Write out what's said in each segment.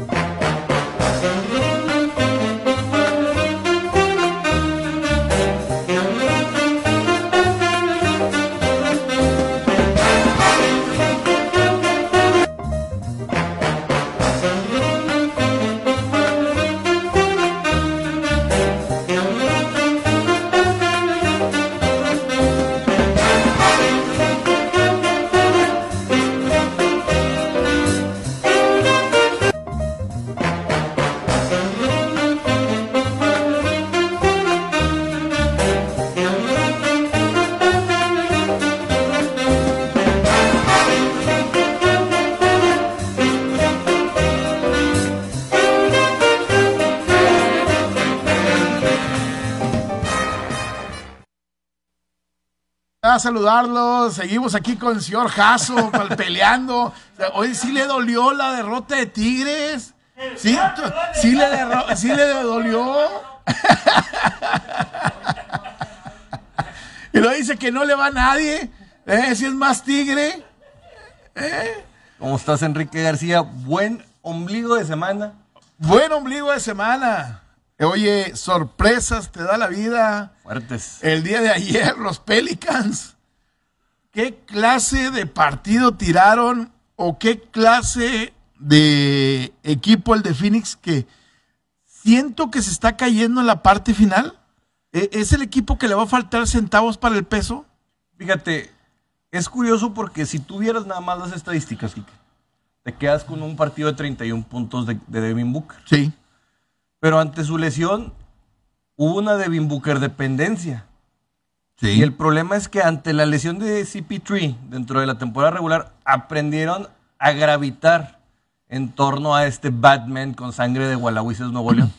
a saludarlos. Seguimos aquí con el señor Jasso peleando. Hoy sí le dolió la derrota de Tigres. Sí, sí le, sí le dolió. y lo dice que no le va a nadie. ¿Eh? Si es más Tigre. ¿Eh? ¿Cómo estás, Enrique García? Buen ombligo de semana. Buen ombligo de semana. Oye, sorpresas te da la vida. Fuertes. El día de ayer, los Pelicans. ¿Qué clase de partido tiraron o qué clase de equipo el de Phoenix que siento que se está cayendo en la parte final? ¿E-, ¿Es el equipo que le va a faltar centavos para el peso? Fíjate, es curioso porque si tuvieras nada más las estadísticas, te quedas con un partido de 31 puntos de, de Devin Booker. Sí. Pero ante su lesión hubo una Devin Booker dependencia. Sí. Y el problema es que ante la lesión de CP3 dentro de la temporada regular aprendieron a gravitar en torno a este Batman con sangre de Gualahuises Nuevo León.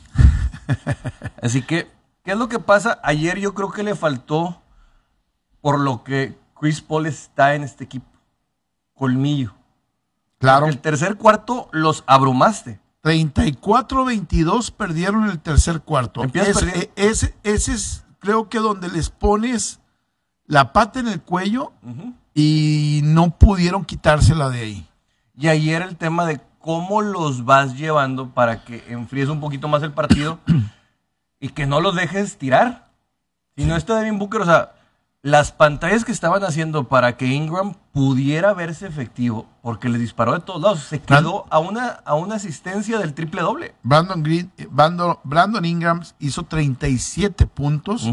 Así que, ¿qué es lo que pasa? Ayer yo creo que le faltó por lo que Chris Paul está en este equipo. Colmillo. Claro. el tercer cuarto los abrumaste. 34-22 perdieron el tercer cuarto. Ese, ese, ese, es, creo que donde les pones la pata en el cuello y no pudieron quitársela de ahí. Y ahí era el tema de cómo los vas llevando para que enfríes un poquito más el partido y que no los dejes tirar. Si no está Devin Booker, o sea, las pantallas que estaban haciendo para que Ingram pudiera verse efectivo, porque le disparó de todos lados, se quedó a una, a una asistencia del triple doble. Brandon, Green, Brandon, Brandon Ingram hizo 37 puntos,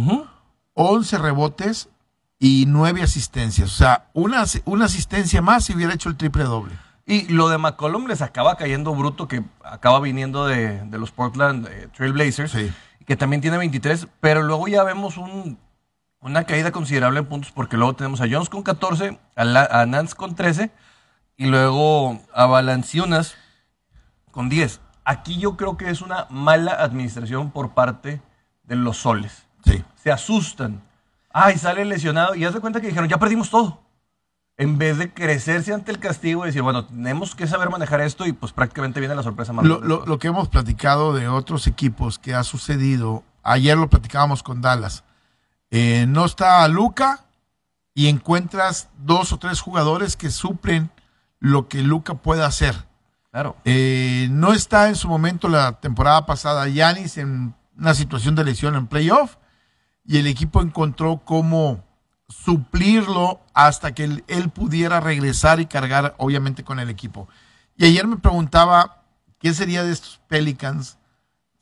11 rebotes y 9 asistencias. O sea, una, una asistencia más si hubiera hecho el triple doble. Y lo de McCollum les acaba cayendo bruto, que acaba viniendo de, los Portland eh, Trailblazers, que también tiene 23, pero luego ya vemos un una caída considerable en puntos porque luego tenemos a Jones con 14, a, Nance con 13 y luego a Valanciunas con 10. Aquí yo creo que es una mala administración por parte de los soles. Sí. Se asustan. Ay, sale lesionado y haz de cuenta que dijeron, ya perdimos todo. En vez de crecerse ante el castigo y decir, bueno, tenemos que saber manejar esto y pues prácticamente viene la sorpresa más. Lo, lo, lo que hemos platicado de otros equipos que ha sucedido, ayer lo platicábamos con Dallas eh, no está Luca y encuentras dos o tres jugadores que suplen lo que Luca puede hacer. Claro. Eh, no está en su momento la temporada pasada Yanis en una situación de lesión en playoff y el equipo encontró cómo suplirlo hasta que él, él, pudiera regresar y cargar obviamente con el equipo. Y ayer me preguntaba qué sería de estos Pelicans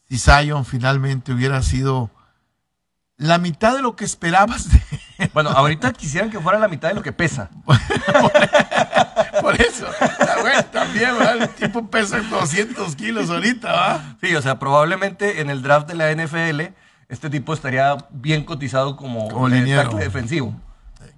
si Zion finalmente hubiera sido la mitad de lo que esperabas. Bueno, ahorita quisieran que fuera la mitad de lo que pesa. por, eso, también, ¿verdad? El tipo pesa 200 kilos ahorita, ¿va? Sí, o sea, probablemente en el draft de la NFL, este tipo estaría bien cotizado como, como liniero. defensivo.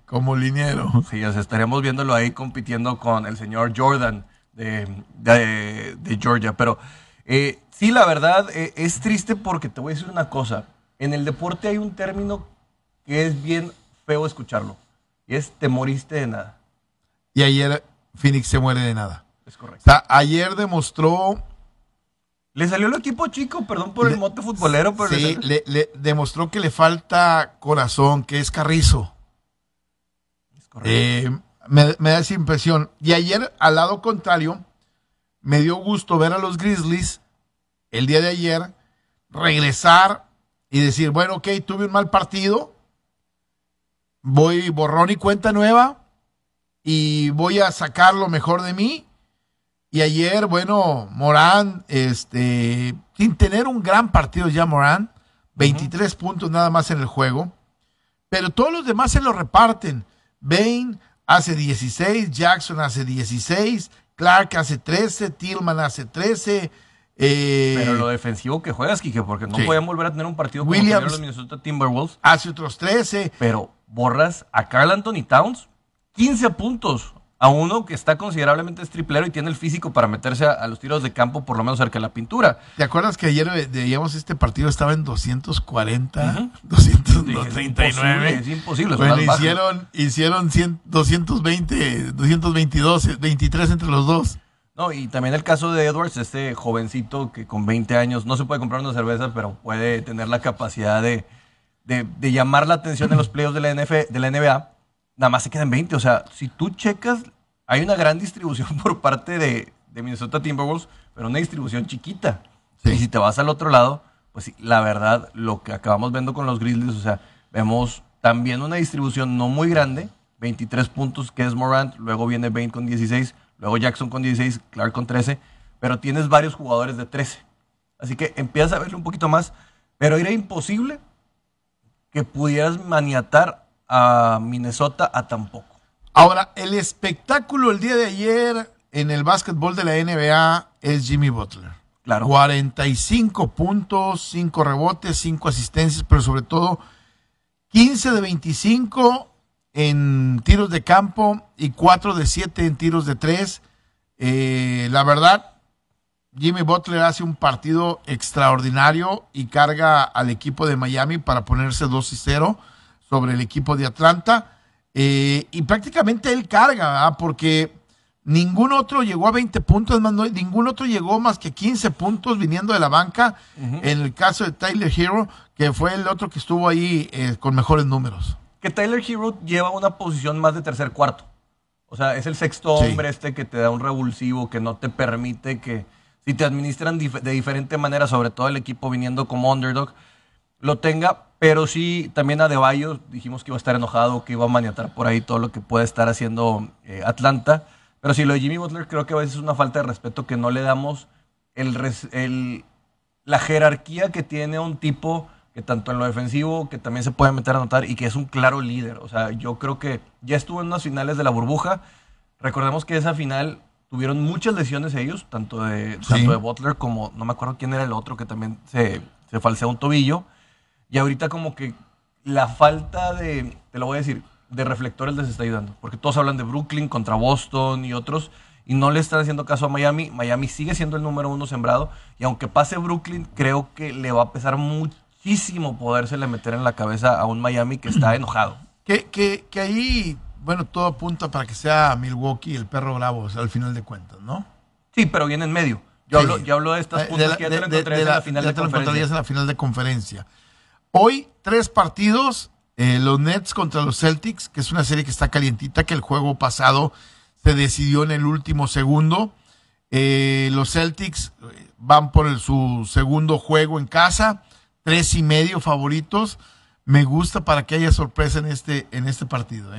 Como liniero. Sí, o sea, estaríamos viéndolo ahí compitiendo con el señor Jordan de, de, Georgia. Pero eh, sí, la verdad, eh, es triste porque te voy a decir una cosa en el deporte hay un término que es bien feo escucharlo. Y es te moriste de nada. Y ayer Phoenix se muere de nada. Es correcto. O sea, ayer demostró. Le salió el equipo chico, perdón por el mote futbolero, pero. Sí, le, demostró que le falta corazón, que es carrizo. Es correcto. Eh, me, da esa impresión. Y ayer, al lado contrario, me dio gusto ver a los Grizzlies el día de ayer regresar y decir, bueno, ok, tuve un mal partido, voy borrón y cuenta nueva y voy a sacar lo mejor de mí. Y ayer, bueno, Morán, este, sin tener un gran partido ya Morán, 23 puntos nada más en el juego, pero todos los demás se lo reparten. Bain hace 16, Jackson hace 16, Clark hace 13, Tillman hace 13. Eh, pero lo defensivo que juegas, Kike, porque no pueden volver a tener un partido como Williams los Minnesota Timberwolves. Hace otros 13. Pero borras a Carl Anthony Towns 15 puntos a uno que está considerablemente triplero y tiene el físico para meterse a, los tiros de campo, por lo menos cerca de la pintura. ¿Te acuerdas que ayer veíamos este partido estaba en 240, 239? Es imposible. bueno, hicieron, hicieron 220, 222, 23 entre los dos. No, y también el caso de Edwards, este jovencito que con 20 años no se puede comprar una cerveza, pero puede tener la capacidad de, de, llamar la atención en los playoffs de la, de la NBA nada más se quedan 20. O sea, si tú checas, hay una gran distribución por parte de, Minnesota Timberwolves, pero una distribución chiquita. Y si te vas al otro lado, pues sí, la verdad, lo que acabamos viendo con los Grizzlies, o sea, vemos también una distribución no muy grande, 23 puntos que es Morant, luego viene Bain con 16, luego Jackson con 16, Clark con 13, pero tienes varios jugadores de 13. Así que empiezas a verle un poquito más, pero era imposible que pudieras maniatar a Minnesota a tampoco. Ahora, el espectáculo el día de ayer en el básquetbol de la NBA es Jimmy Butler. Claro. 45 puntos, 5 rebotes, 5 asistencias, pero sobre todo 15 de 25 en tiros de campo y 4 de 7 en tiros de 3. Eh, la verdad, Jimmy Butler hace un partido extraordinario y carga al equipo de Miami para ponerse 2 y 0 sobre el equipo de Atlanta. Eh, y prácticamente él carga, porque ningún otro llegó a 20 puntos, más ningún otro llegó más que 15 puntos viniendo de la banca. En el caso de Tyler Hero, que fue el otro que estuvo ahí eh, con mejores números. Que Tyler Hero lleva una posición más de tercer cuarto. O sea, es el sexto hombre este que te da un revulsivo, que no te permite que, si te administran de diferente manera, sobre todo el equipo viniendo como underdog, lo tenga, pero sí también a Deballo dijimos que iba a estar enojado, que iba a maniatar por ahí todo lo que puede estar haciendo eh, Atlanta. Pero sí, lo de Jimmy Butler creo que a veces es una falta de respeto que no le damos el, la jerarquía que tiene un tipo que tanto en lo defensivo, que también se puede meter a notar y que es un claro líder. O sea, yo creo que ya estuvo en unas finales de la burbuja. Recordemos que esa final tuvieron muchas lesiones ellos, tanto de, tanto de Butler como, no me acuerdo quién era el otro que también se, se falseó un tobillo. Y ahorita como que la falta de, te lo voy a decir, de reflectores les está ayudando. Porque todos hablan de Brooklyn contra Boston y otros y no le están haciendo caso a Miami. Miami sigue siendo el número uno sembrado y aunque pase Brooklyn, creo que le va a pesar muchísimo podérsele meter en la cabeza a un Miami que está enojado. Que, que, que ahí, bueno, todo apunta para que sea Milwaukee el perro bravo al final de cuentas, ¿no? Sí, pero viene en medio. Yo, hablo, yo hablo de estas puntas que ya te lo encontré en la final de, conferencia. en la final de conferencia. Hoy, tres partidos. Eh, los Nets contra los Celtics, que es una serie que está calientita, que el juego pasado se decidió en el último segundo. Eh, los Celtics eh, van por su segundo juego en casa, tres y medio favoritos. Me gusta para que haya sorpresa en este, en este partido.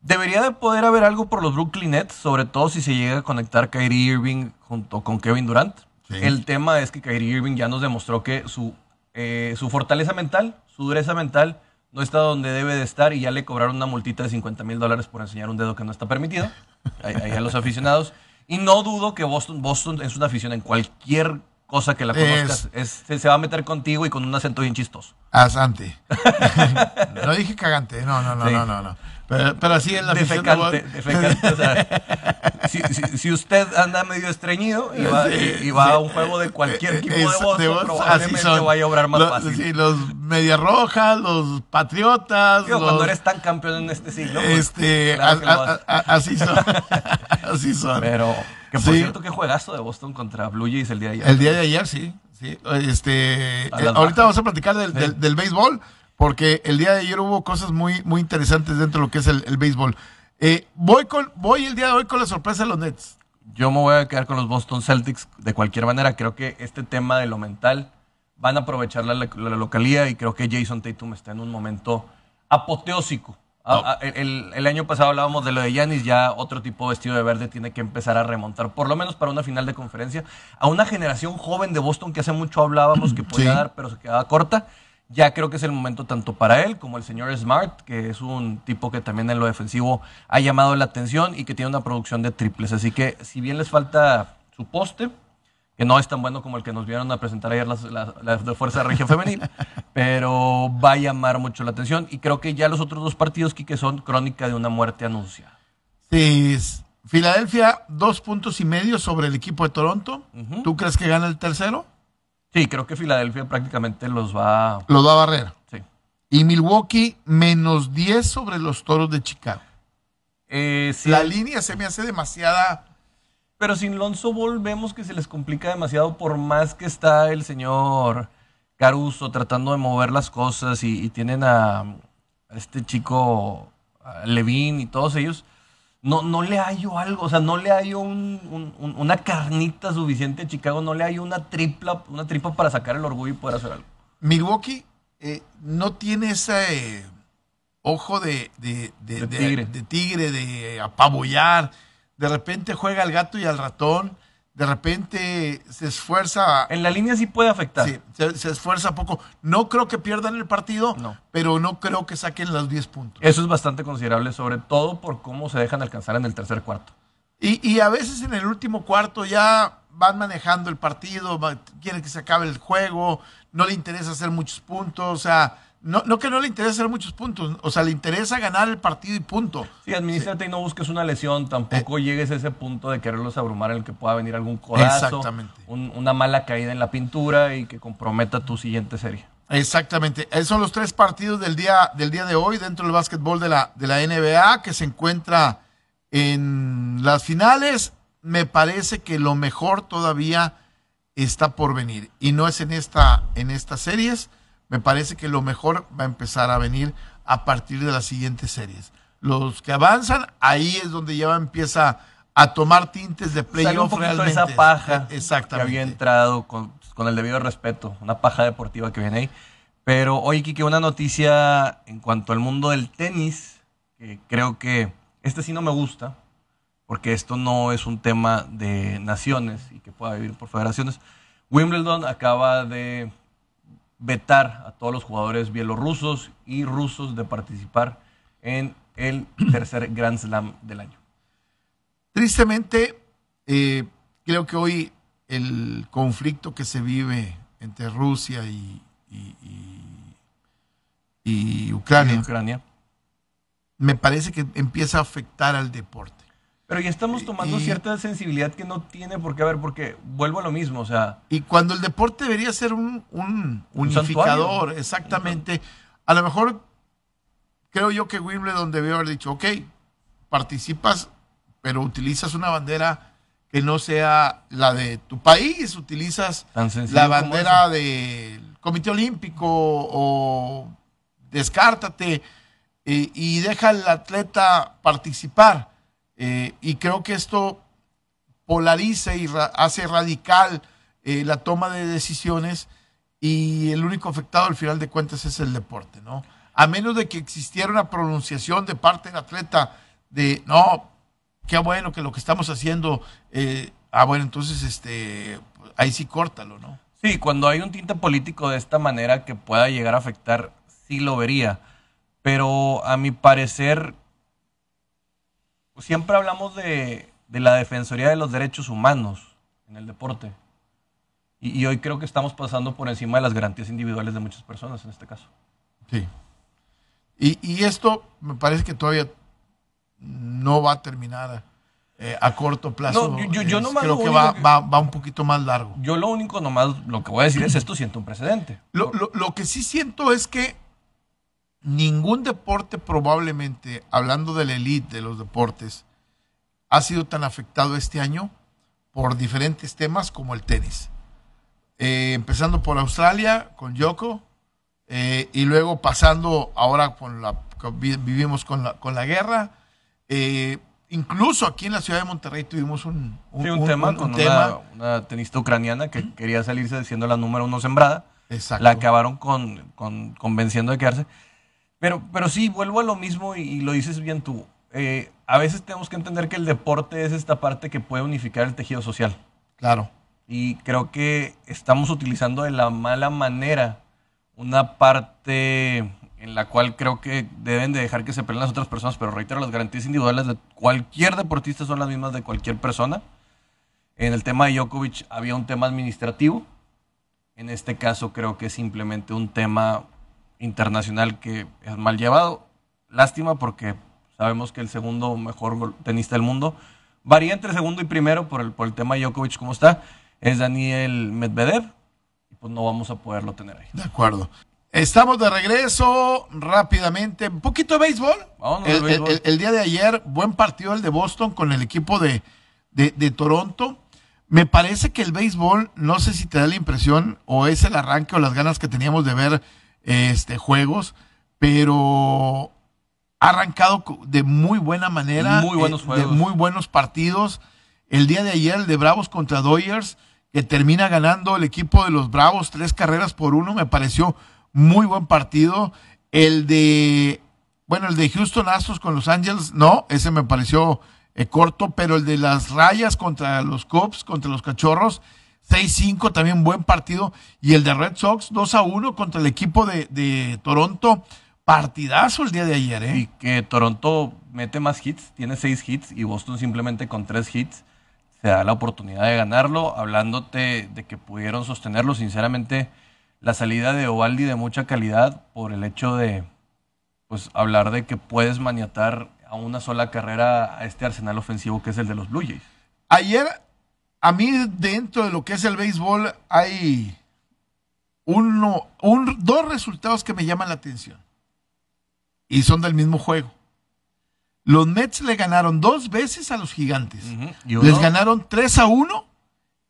Debería de poder haber algo por los Brooklyn Nets, sobre todo si se llega a conectar Kyrie Irving junto con Kevin Durant. El tema es que Kyrie Irving ya nos demostró que su eh, su fortaleza mental, su dureza mental, no está donde debe de estar y ya le cobraron una multita de 50 mil dólares por enseñar un dedo que no está permitido ahí a los aficionados. Y no dudo que Boston, Boston es una afición en cualquier cosa que la conozcas. se, va a meter contigo y con un acento bien chistoso. Asante. no dije cagante, no, no, no, no, no, no. Pero, así en la defecante, defecante, o sea, si, si, usted anda medio estreñido y va, y, va a un juego de cualquier equipo de voz, probablemente vaya a obrar más fácil. Sí, los Media Rojas, los Patriotas. Digo, cuando eres tan campeón en este siglo. Pues, este, así son. así son. Pero, que por cierto, qué juegazo de Boston contra Blue Jays el día de ayer. El día de ayer, sí. sí. Este, eh, ahorita vamos a platicar del, del, del béisbol porque el día de ayer hubo cosas muy, muy interesantes dentro de lo que es el, béisbol. Eh, voy, con, voy el día de hoy con la sorpresa de los Nets. Yo me voy a quedar con los Boston Celtics de cualquier manera. Creo que este tema de lo mental van a aprovechar la, localía y creo que Jason Tatum está en un momento apoteósico. El, año pasado hablábamos de lo de Yanis, ya otro tipo de vestido de verde tiene que empezar a remontar, por lo menos para una final de conferencia, a una generación joven de Boston que hace mucho hablábamos que podía dar, pero se quedaba corta. Ya creo que es el momento tanto para él como el señor Smart, que es un tipo que también en lo defensivo ha llamado la atención y que tiene una producción de triples. Así que si bien les falta su poste, que no es tan bueno como el que nos vieron a presentar ayer las, de Fuerza Regia Femenil, pero va a llamar mucho la atención. Y creo que ya los otros dos partidos, que son crónica de una muerte anunciada. Sí, Filadelfia, dos puntos y medio sobre el equipo de Toronto. ¿Tú crees que gana el tercero? Sí, creo que Filadelfia prácticamente los va... Los va a barrer. Sí. Y Milwaukee, menos 10 sobre los Toros de Chicago. Eh, la línea se me hace demasiada pero sin Lonzo Ball vemos que se les complica demasiado por más que está el señor Caruso tratando de mover las cosas y, tienen a, este chico Levine y todos ellos. No, no le hallo algo, o sea, no le hallo una carnita suficiente a Chicago, no le hallo una tripla, una tripa para sacar el orgullo y poder hacer algo. Milwaukee eh, no tiene ese ojo de, de, tigre. de, tigre, de apabullar de repente juega al gato y al ratón, de repente se esfuerza. En la línea sí puede afectar. Sí, se, esfuerza poco. No creo que pierdan el partido, pero no creo que saquen los 10 puntos. Eso es bastante considerable, sobre todo por cómo se dejan alcanzar en el tercer cuarto. Y, y a veces en el último cuarto ya van manejando el partido, quieren que se acabe el juego, no le interesa hacer muchos puntos, o sea no, no que no le interese hacer muchos puntos, o sea, le interesa ganar el partido y punto. Sí, administrate y no busques una lesión, tampoco eh. llegues a ese punto de quererlos abrumar en el que pueda venir algún codazo, una mala caída en la pintura y que comprometa tu siguiente serie. Exactamente. Esos son los tres partidos del día, del día de hoy dentro del básquetbol de la, de la NBA que se encuentra en las finales. Me parece que lo mejor todavía está por venir y no es en esta en estas series me parece que lo mejor va a empezar a venir a partir de las siguientes series. Los que avanzan, ahí es donde ya empieza a tomar tintes de playoff realmente. esa paja Exactamente. que había entrado con, el debido respeto, una paja deportiva que viene ahí. Pero oye, Kike, una noticia en cuanto al mundo del tenis, que creo que este sí no me gusta, porque esto no es un tema de naciones y que pueda vivir por federaciones. Wimbledon acaba de vetar a todos los jugadores bielorrusos y rusos de participar en el tercer Grand Slam del año. Tristemente, eh, creo que hoy el conflicto que se vive entre Rusia y, y, Ucrania, Ucrania, me parece que empieza a afectar al deporte. Pero ya estamos tomando cierta sensibilidad que no tiene por qué haber, porque vuelvo a lo mismo, o sea... Y cuando el deporte debería ser un, unificador, exactamente, a lo mejor creo yo que Wimbledon debió haber dicho, ok, participas, pero utilizas una bandera que no sea la de tu país, utilizas la bandera del Comité Olímpico o descártate eh, y deja al atleta participar eh, y creo que esto polariza y hace radical eh, la toma de decisiones y el único afectado al final de cuentas es el deporte, ¿no? A menos de que existiera una pronunciación de parte del atleta de, no, qué bueno que lo que estamos haciendo, eh, ah, bueno, entonces este, ahí sí córtalo, ¿no? Sí, cuando hay un tinte político de esta manera que pueda llegar a afectar, sí lo vería. Pero a mi parecer, siempre hablamos de, la Defensoría de los Derechos Humanos en el deporte. Y, hoy creo que estamos pasando por encima de las garantías individuales de muchas personas en este caso. Sí. Y, esto me parece que todavía no va a terminar eh, a corto plazo. No, yo, creo que, va, un poquito más largo. Yo lo único nomás, lo que voy a decir es esto siento un precedente. Lo, lo que sí siento es que ningún deporte probablemente, hablando de la elite de los deportes, ha sido tan afectado este año por diferentes temas como el tenis. Eh, empezando por Australia con Yoko eh, y luego pasando ahora con la vivimos con la, con la guerra. Eh, incluso aquí en la ciudad de Monterrey tuvimos un, tema con Una, tenista ucraniana que quería salirse diciendo la número uno sembrada. Exacto. La acabaron con, convenciendo de quedarse. Pero, pero sí, vuelvo a lo mismo y, lo dices bien tú. Eh, a veces tenemos que entender que el deporte es esta parte que puede unificar el tejido social. Claro. Y creo que estamos utilizando de la mala manera una parte en la cual creo que deben de dejar que se peleen las otras personas, pero reitero, las garantías individuales de cualquier deportista son las mismas de cualquier persona. En el tema de Djokovic había un tema administrativo. En este caso creo que es simplemente un tema internacional que es mal llevado. Lástima porque sabemos que el segundo mejor tenista del mundo varía entre segundo y primero por el, por el tema de Djokovic como está. Es Daniel Medvedev. Y pues no vamos a poderlo tener ahí. De acuerdo. Estamos de regreso rápidamente. Un poquito de béisbol. el, día de ayer, buen partido el de Boston con el equipo de, de, Toronto. Me parece que el béisbol, no sé si te da la impresión o es el arranque o las ganas que teníamos de ver este, juegos, pero ha arrancado de muy buena manera. Muy buenos eh, De muy buenos partidos. El día de ayer, el de Bravos contra Dodgers, que termina ganando el equipo de los Bravos tres carreras por uno, me pareció muy buen partido. El de, bueno, el de Houston Astros con Los Ángeles, no, ese me pareció eh, corto, pero el de las rayas contra los Cubs, contra los Cachorros, 6-5, también buen partido. Y el de Red Sox, 2 1 contra el equipo de, Toronto. Partidazo el día de ayer, ¿eh? Y que Toronto mete más hits, tiene 6 hits y Boston simplemente con 3 hits se da la oportunidad de ganarlo. Hablándote de que pudieron sostenerlo, sinceramente la salida de Ovaldi de mucha calidad por el hecho de pues hablar de que puedes maniatar a una sola carrera a este arsenal ofensivo que es el de los Blue Jays. Ayer, a mí dentro de lo que es el béisbol hay uno, un, dos resultados que me llaman la atención y son del mismo juego. Los Mets le ganaron dos veces a los gigantes. Les ganaron 3 a 1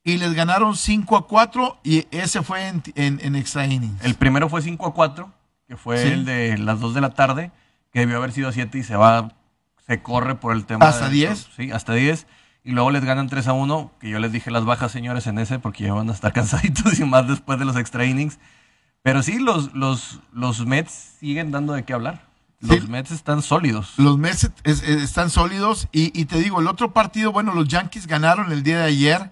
y les ganaron 5 a 4 y ese fue en, en, extra innings. El primero fue 5 a 4, que fue el de las 2 de la tarde, que debió haber sido 7 y se va, se corre por el tema. ¿Hasta 10? Sí, hasta 10. Y luego les ganan 3 a 1, que yo les dije las bajas, señores, en ese, porque ya van a estar cansaditos y más después de los extra innings. Pero sí, los, los, los Mets siguen dando de qué hablar. Los Mets están sólidos. Los Mets están sólidos. Y, y, te digo, el otro partido, bueno, los Yankees ganaron el día de ayer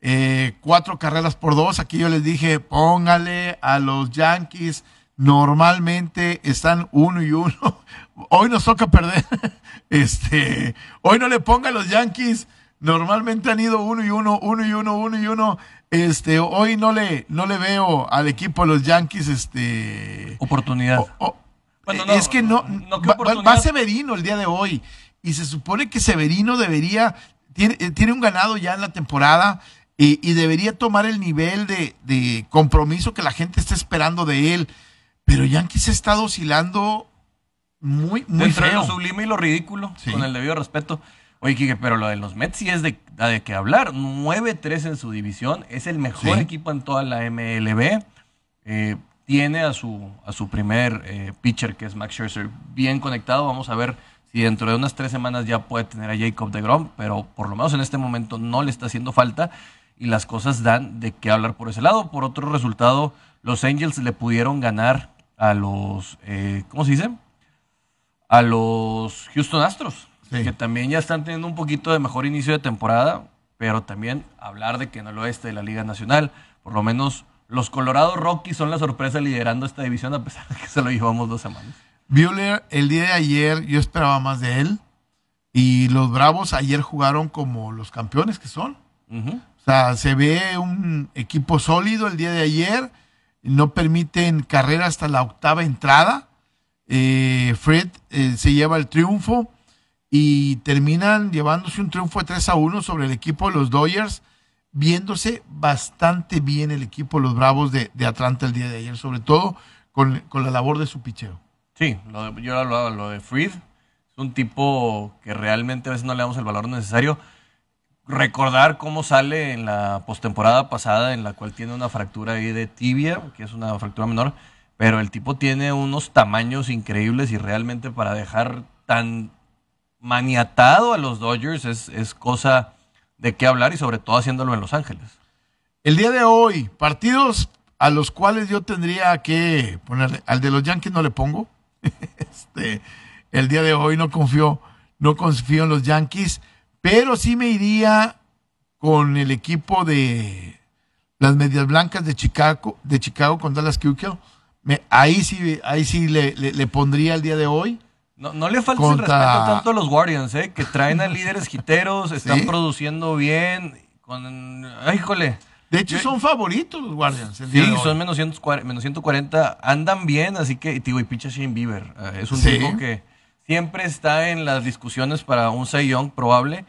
eh, cuatro carreras por dos. Aquí yo les dije, póngale a los Yankees. Normalmente están uno y uno. Hoy nos toca perder. Este, hoy no le ponga a los Yankees. Normalmente han ido uno y uno, uno y uno, uno y uno. Este, hoy no le, no le veo al equipo de los Yankees, este. Oportunidad. es que no, va, Severino el día de hoy. Y se supone que Severino debería, tiene, tiene un ganado ya en la temporada y, debería tomar el nivel de, compromiso que la gente está esperando de él. Pero Yankees ha estado oscilando muy, muy Entre lo sublime y lo ridículo, con el debido respeto. Oye, Kike, pero lo de los Mets sí es de, de que hablar. 9-3 en su división. Es el mejor equipo en toda la MLB. Eh, tiene a su, a su primer eh, pitcher, que es Max Scherzer, bien conectado. Vamos a ver si dentro de unas tres semanas ya puede tener a Jacob de Grom, pero por lo menos en este momento no le está haciendo falta y las cosas dan de qué hablar por ese lado. Por otro resultado, los Angels le pudieron ganar a los, eh, ¿cómo se dice? A los Houston Astros, que también ya están teniendo un poquito de mejor inicio de temporada, pero también hablar de que en el oeste de la Liga Nacional, por lo menos los Colorado Rockies son la sorpresa liderando esta división a pesar de que se lo llevamos dos semanas. Bueller, el día de ayer yo esperaba más de él y los Bravos ayer jugaron como los campeones que son. O sea, se ve un equipo sólido el día de ayer. No permiten carrera hasta la octava entrada. Eh, Fred eh, se lleva el triunfo y terminan llevándose un triunfo de 3 a 1 sobre el equipo de los Dodgers, viéndose bastante bien el equipo de los Bravos de, Atlanta el día de ayer, sobre todo con, la labor de su picheo. Sí, lo yo hablaba, lo de Fred es un tipo que realmente a veces no le damos el valor necesario recordar cómo sale en la postemporada pasada, en la cual tiene una fractura ahí de tibia, que es una fractura menor, pero el tipo tiene unos tamaños increíbles y realmente para dejar tan maniatado a los Dodgers es, es cosa de qué hablar y sobre todo haciéndolo en Los Ángeles. El día de hoy, partidos a los cuales yo tendría que ponerle, al de los Yankees no le pongo. este, el día de hoy no confío, no confío en los Yankees, pero sí me iría con el equipo de las Medias Blancas de Chicago, de Chicago con Dallas Keuchel. Ahí sí, ahí sí le, le, pondría el día de hoy. No, no le falta el respeto tanto a los Guardians, ¿eh? que traen a líderes giteros, están produciendo bien. Con, ay, híjole. De hecho, son favoritos los Guardians. sí, son menos 140, andan bien, así que, tío, y picha Shane Bieber. Eh, es un tipo que siempre está en las discusiones para un Cy Young probable.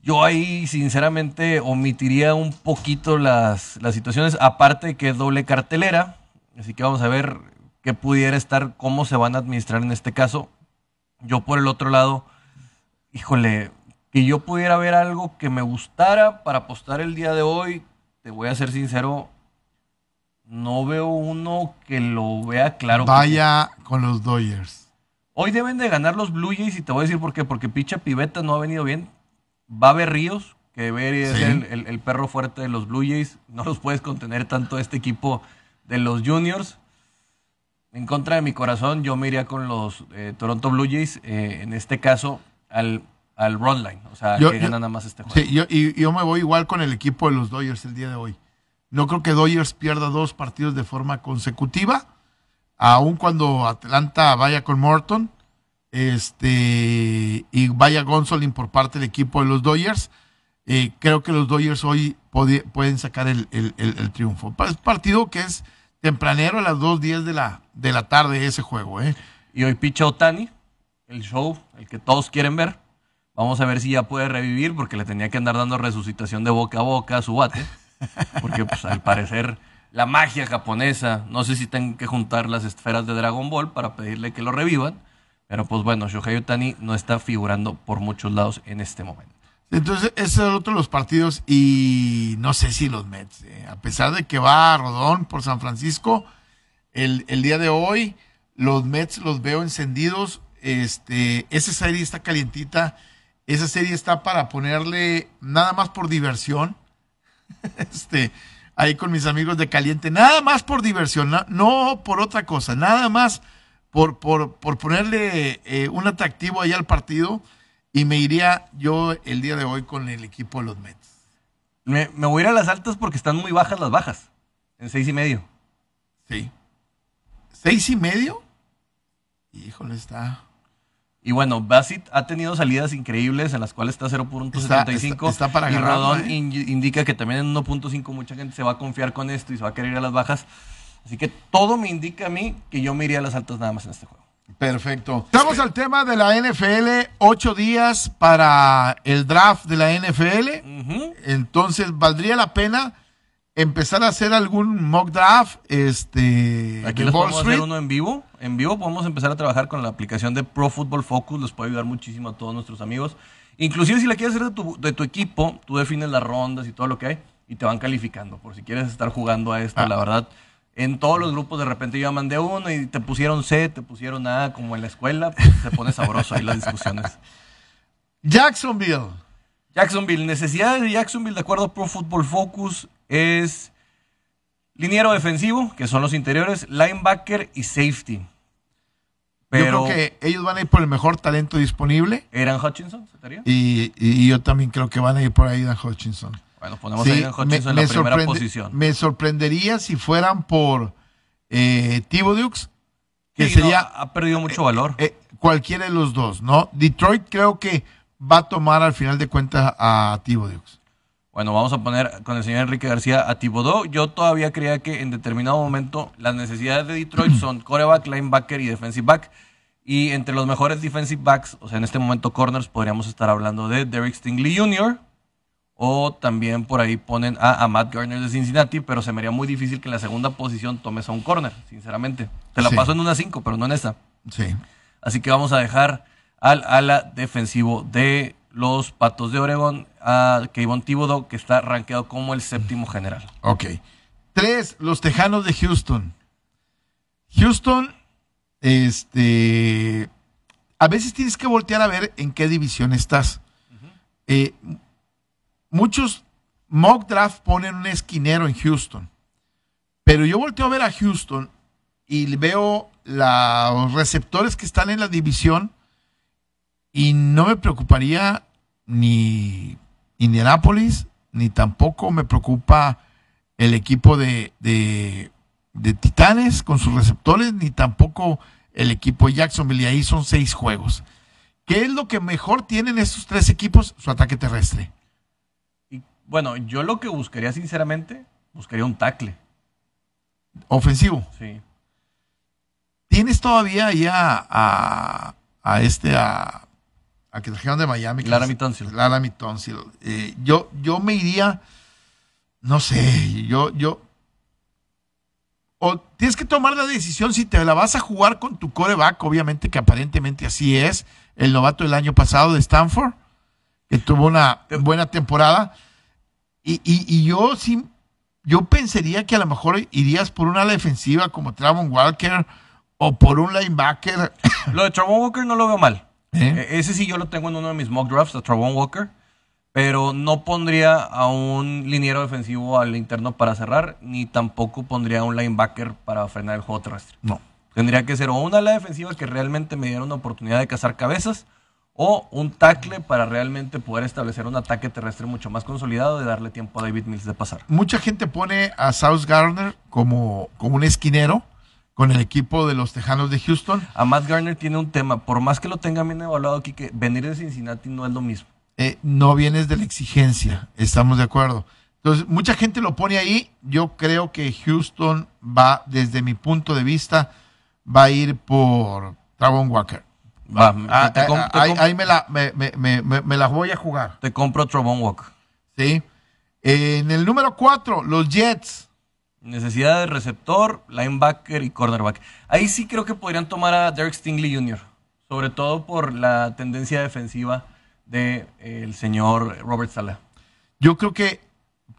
Yo ahí, sinceramente, omitiría un poquito las, las situaciones, aparte que es doble cartelera. Así que vamos a ver qué pudiera estar, cómo se van a administrar en este caso. Yo, por el otro lado, híjole, que yo pudiera ver algo que me gustara para apostar el día de hoy, te voy a ser sincero, no veo uno que lo vea claro. Vaya con los Dodgers. Hoy deben de ganar los Blue Jays y te voy a decir por qué. Porque Picha Piveta no ha venido bien. Va a haber Ríos, que debería ser el, el, perro fuerte de los Blue Jays. No los puedes contener tanto este equipo de los Juniors. En contra de mi corazón, yo me iría con los eh, Toronto Blue Jays. Eh, en este caso, al al run line. O sea, que gana nada más este juego. Sí, yo, y yo me voy igual con el equipo de los Dodgers el día de hoy. No creo que Dodgers pierda dos partidos de forma consecutiva, aun cuando Atlanta vaya con Morton este, y vaya Gonsolin por parte del equipo de los Dodgers. Eh, creo que los Dodgers hoy pueden sacar el, triunfo. Es partido que es tempranero a las 2.10 de la, de la tarde ese juego. ¿eh? Y hoy picha Otani, el show, el que todos quieren ver. Vamos a ver si ya puede revivir, porque le tenía que andar dando resucitación de boca a boca a su bate. Porque, pues, al parecer, la magia japonesa, no sé si tengo que juntar las esferas de Dragon Ball para pedirle que lo revivan. Pero, pues bueno, Shohei Otani no está figurando por muchos lados en este momento. Entonces, ese es otro de los partidos. Y no sé si los Mets, eh, a pesar de que va a Rodón por San Francisco, el, el día de hoy, los Mets los veo encendidos. Este, esa serie está calientita esa serie está para ponerle nada más por diversión. Este, ahí con mis amigos de Caliente, nada más por diversión, no, por otra cosa, nada más por, por, ponerle eh, un atractivo ahí al partido. Y me iría yo el día de hoy con el equipo de los Mets. Me, me voy a ir a las altas porque están muy bajas las bajas. En seis y medio. Sí. ¿Seis y medio? Híjole, está. Y bueno, Bassett ha tenido salidas increíbles en las cuales está 0.75. Está, para y Rodón ¿eh? indica que también en 1.5 mucha gente se va a confiar con esto y se va a querer ir a las bajas. Así que todo me indica a mí que yo me iría a las altas nada más en este juego. Perfecto. Estamos al tema de la NFL. Ocho días para el draft de la NFL. Entonces, ¿valdría la pena empezar a hacer algún mock draft. Este, Aquí les podemos hacer uno en vivo. En vivo podemos empezar a trabajar con la aplicación de Pro Football Focus. Les puede ayudar muchísimo a todos nuestros amigos. Inclusive si la quieres hacer de tu, de tu equipo, tú defines las rondas y todo lo que hay y te van calificando. Por si quieres estar jugando a esto, ah. la verdad. En todos los grupos de repente yo mandé uno y te pusieron C, te pusieron A, como en la escuela. Pues, se pone sabroso ahí las discusiones. Jacksonville. Jacksonville, necesidades de Jacksonville de acuerdo a Pro Football Focus es liniero defensivo, que son los interiores, linebacker y safety. Pero yo creo que ellos van a ir por el mejor talento disponible. ¿Eran Hutchinson? Y, yo también creo que van a ir por ahí Dan Hutchinson. Bueno, ponemos a Aidan Hutchinson en la primera posición. Me sorprendería si fueran por eh, Dukes, que sería... ha perdido mucho valor. Eh, eh, cualquiera de los dos, ¿no? Detroit creo que va a tomar al final de cuentas a Dukes. Bueno, vamos a poner con el señor Enrique García a Thibodeau. Yo todavía creía que en determinado momento las necesidades de Detroit son coreback, linebacker y defensive back. Y entre los mejores defensive backs, o sea, en este momento corners, podríamos estar hablando de Derek Stingley Jr. O también por ahí ponen a, Matt Garner de Cincinnati, pero se me haría muy difícil que en la segunda posición tomes a un corner, sinceramente. Te la paso en una 5, pero no en esta. Sí. Así que vamos a dejar al ala defensivo de los Patos de Oregón a Kevin Thibodeau, que está rankeado como el séptimo general. Ok. Tres, los Tejanos de Houston. Houston, este, a veces tienes que voltear a ver en qué división estás. Eh, muchos mock draft ponen un esquinero en Houston, pero yo volteo a ver a Houston y veo los receptores que están en la división y no me preocuparía ni Indianapolis, ni tampoco me preocupa el equipo de, de, de Titanes con sus receptores, ni tampoco el equipo de Jacksonville. Y ahí son seis juegos. ¿Qué es lo que mejor tienen estos tres equipos? Su ataque terrestre. Bueno, yo lo que buscaría, sinceramente, buscaría un tackle. Ofensivo. Sí. Tienes todavía ahí a, a, este, a, a, que trajeron de Miami. Laramie Tonsil. Laramie Tonsil. Eh, yo, yo me iría, no sé, yo, yo, o tienes que tomar la decisión si te la vas a jugar con tu coreback, obviamente que aparentemente así es, el novato del año pasado de Stanford, que tuvo una buena temporada. Y, y, yo sí, yo pensaría que a lo mejor irías por una defensiva como Travon Walker o por un linebacker. Lo de Travon Walker no lo veo mal. ¿Eh? E-, ese sí yo lo tengo en uno de mis mock drafts, a Travon Walker pero no pondría a un liniero defensivo al interno para cerrar, ni tampoco pondría a un linebacker para frenar el juego terrestre. No. Tendría que ser o una ala defensiva que realmente me diera una oportunidad de cazar cabezas, o un tackle para realmente poder establecer un ataque terrestre mucho más consolidado de darle tiempo a David Mills de pasar. Mucha gente pone a South Garner como, como un esquinero con el equipo de los Tejanos de Houston. A Matt Garner tiene un tema, por más que lo tenga bien evaluado aquí, que venir de Cincinnati no es lo mismo. Eh, no vienes de la exigencia, estamos de acuerdo. Entonces, mucha gente lo pone ahí. Yo creo que Houston va, desde mi punto de vista, va a ir por Travon Walker. Ah, ah, ahí, me, la, me, las voy a jugar. Te compro Travon Walker. Sí. en el número 4, los Jets. Necesidad de receptor, linebacker y cornerback. Ahí sí creo que podrían tomar a Derek Stingley Jr., sobre todo por la tendencia defensiva del de, el señor Robert Sala. Yo creo que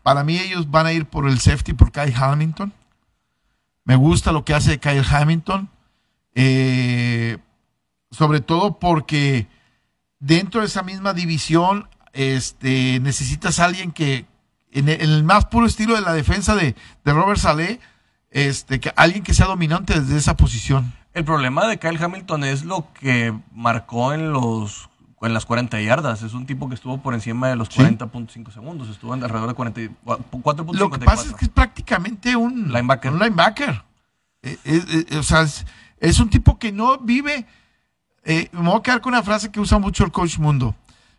para mí ellos van a ir por el safety por Kyle Hamilton. Me gusta lo que hace Kyle Hamilton. Eh, sobre todo porque dentro de esa misma división este, necesitas a alguien que, en el, más puro estilo de la defensa de, de Robert Saleh, este, que, alguien que sea dominante desde esa posición. El problema de Kyle Hamilton es lo que marcó en los en las 40 yardas. Es un tipo que estuvo por encima de los 40.5 segundos. Estuvo en alrededor de 44.54. Lo que pasa es que es prácticamente un linebacker. Un linebacker. Eh, eh, eh, o sea, es, un tipo que no vive. Me voy a quedar con una frase que usa mucho el coach Mundo.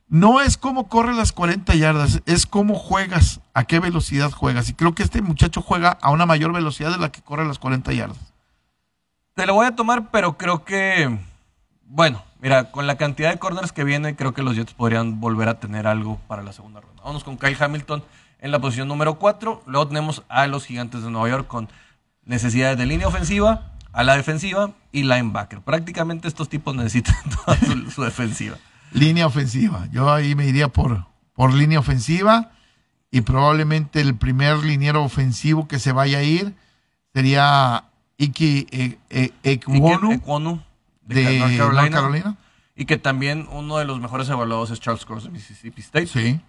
No es cómo corre las 40 yardas, es cómo juegas, a qué velocidad juegas. Y creo que este muchacho juega a una mayor velocidad de la que corre las 40 yardas. Te lo voy a tomar, pero creo que, bueno, Mira, con la cantidad de corners que viene, creo que los Jets podrían volver a tener algo para la segunda ronda. Vamos con Kyle Hamilton en la posición número 4. Luego tenemos a los Gigantes de Nueva York con necesidades de línea ofensiva, a la defensiva y linebacker. Prácticamente estos tipos necesitan toda su, defensiva. Línea ofensiva. Yo ahí me iría por, por línea ofensiva y probablemente el primer liniero ofensivo que se vaya a ir sería Iki e, e, Ekwonu de, North, Carolina, Y que también uno de los mejores evaluados es Charles Cross de Mississippi State. Sí.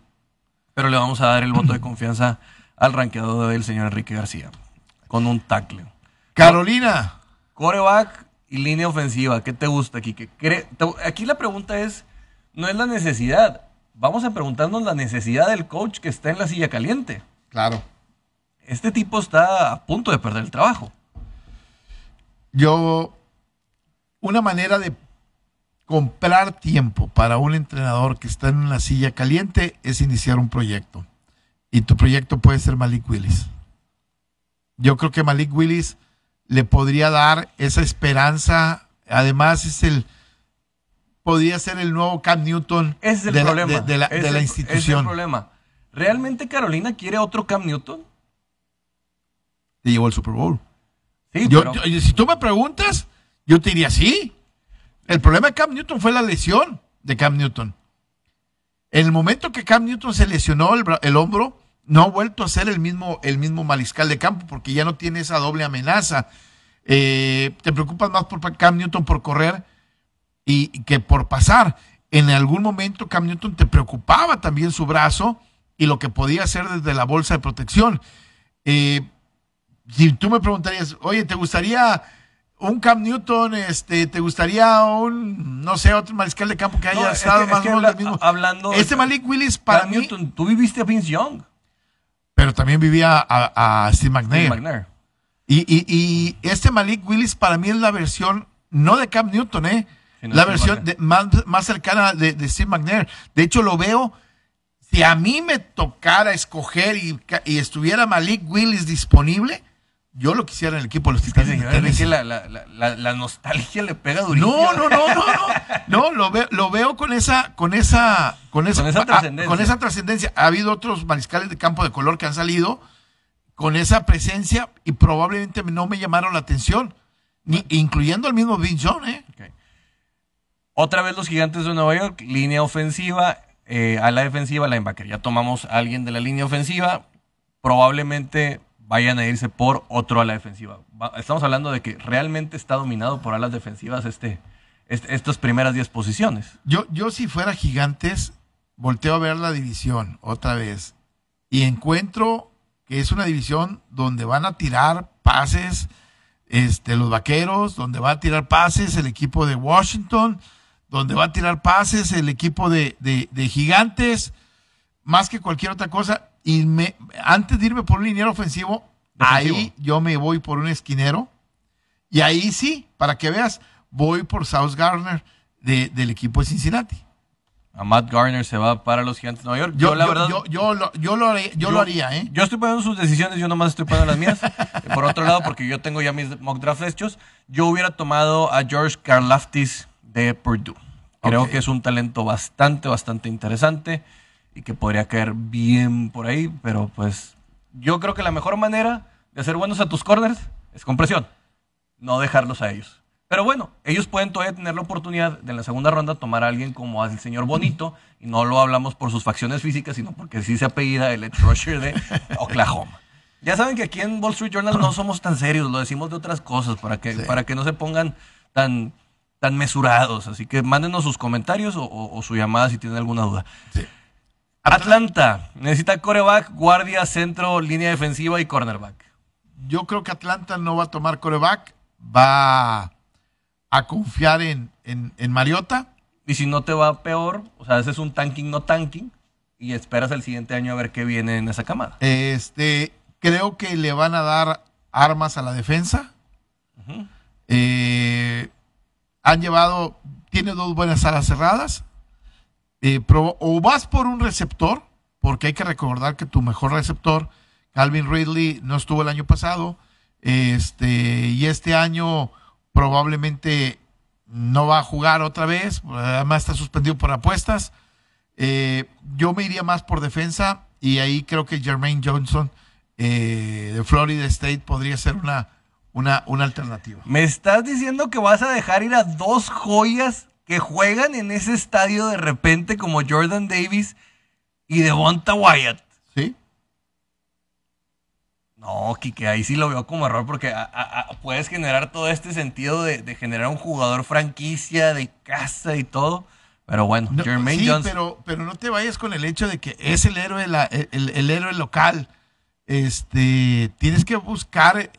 Pero le vamos a dar el voto de confianza al ranqueado del señor Enrique García. Con un tackle. Carolina. Coreback y línea ofensiva. ¿Qué te gusta aquí? Aquí la pregunta es, no es la necesidad. Vamos a preguntarnos la necesidad del coach que está en la silla caliente. Claro. Este tipo está a punto de perder el trabajo. Yo una manera de comprar tiempo para un entrenador que está en una silla caliente es iniciar un proyecto. Y tu proyecto puede ser Malik Willis. Yo creo que Malik Willis le podría dar esa esperanza. Además, es el. Podría ser el nuevo Cam Newton es el de, problema. La, de, la, institución. Es el problema. ¿Realmente Carolina quiere otro Cam Newton? Te llevó el Super Bowl. Sí, yo, si tú me preguntas, yo te diría, sí. El problema de Cam Newton fue la lesión de Cam Newton. En el momento que Cam Newton se lesionó el, hombro, no ha vuelto a ser el mismo, el mismo mariscal de campo porque ya no tiene esa doble amenaza. Eh, te preocupas más por Cam Newton por correr. y, que por pasar, en algún momento Cam Newton te preocupaba también su brazo y lo que podía hacer desde la bolsa de protección. Eh, si tú me preguntarías, oye, ¿te gustaría un Cam Newton, este, ¿te gustaría un, no sé, otro mariscal de campo que haya estado más o menos mismo? Hablando este Malik Willis para Cam Newton, tú viviste a Vince Young. Pero también vivía a, Steve McNair. Y, y, y, este Malik Willis para mí es la versión, no de Cam Newton, ¿eh? la versión más, más, cercana de, de, Steve McNair. De hecho, lo veo, si a mí me tocara escoger y, y estuviera Malik Willis disponible, yo lo quisiera en el equipo de los Titanes. que la, la, la, la, nostalgia le pega durísimo. No, no, no, no, no. No, lo veo, lo veo con esa, con esa, con esa, ah, trascendencia. con esa trascendencia. Ha habido otros mariscales de campo de color que han salido con esa presencia y probablemente no me llamaron la atención, ni, incluyendo al mismo Vince John, ¿eh? Otra vez los gigantes de Nueva York, línea ofensiva, eh, a la defensiva, la. Ya tomamos a alguien de la línea ofensiva. Probablemente vayan a irse por otro a la defensiva. Estamos hablando de que realmente está dominado por alas defensivas este, estas primeras 10 posiciones. Yo, yo si fuera gigantes, volteo a ver la división otra vez y encuentro que es una división donde van a tirar pases este, los vaqueros, donde va a tirar pases el equipo de Washington, donde va a tirar pases el equipo de, de gigantes, más que cualquier otra cosa y me, antes de irme por un liniero ofensivo, ahí yo me voy por un esquinero. Y ahí sí, para que veas, voy por South Garner del equipo de Cincinnati. A Matt Garner se va para los Gigantes de Nueva York. Yo, la verdad, yo, lo, yo, lo, haría, yo, lo haría, ¿eh? Yo estoy poniendo sus decisiones, yo nomás estoy poniendo las mías. por otro lado, porque yo tengo ya mis mock draft hechos, yo hubiera tomado a George Karlaftis de Purdue. Creo que es un talento bastante, bastante interesante y que podría caer bien por ahí, pero pues yo creo que la mejor manera de hacer buenos a tus corners es con presión, no dejarlos a ellos. Pero bueno, ellos pueden todavía tener la oportunidad de en la segunda ronda tomar a alguien como el señor Bonito, y no lo hablamos por sus facciones físicas, sino porque sí se apellida el edge rusher de Oklahoma. Ya saben que aquí en Wall Street Journal no somos tan serios, lo decimos de otras cosas, para que, para que no se pongan tan, tan mesurados. Así que mándenos sus comentarios o, o su llamada si tienen alguna duda. Sí. Atlanta necesita coreback, guardia, centro, línea defensiva y cornerback. Yo creo que Atlanta no va a tomar coreback, va a confiar en, en, Mariota. Y si no te va peor, o sea, haces un tanking, no tanking, y esperas el siguiente año a ver qué viene en esa camada. Este, creo que le van a dar armas a la defensa. Eh, han llevado, tiene dos buenas alas cerradas. Eh, o vas por un receptor, porque hay que recordar que tu mejor receptor, Calvin Ridley, no estuvo el año pasado, este, y este año probablemente no va a jugar otra vez, además está suspendido por apuestas. Eh, yo me iría más por defensa y ahí creo que Jermaine Johnson eh, de Florida State podría ser una, una, una alternativa. ¿Me estás diciendo que vas a dejar ir a dos joyas que juegan en ese estadio de repente como Jordan Davis y Devonta Wyatt. Sí. No, Kike, ahí sí lo veo como error porque puedes generar todo este sentido de, generar un jugador franquicia de casa y todo. Pero bueno, Jermaine sí, Pero, pero no te vayas con el hecho de que es el héroe, la, el, héroe local. Este, tienes que buscar,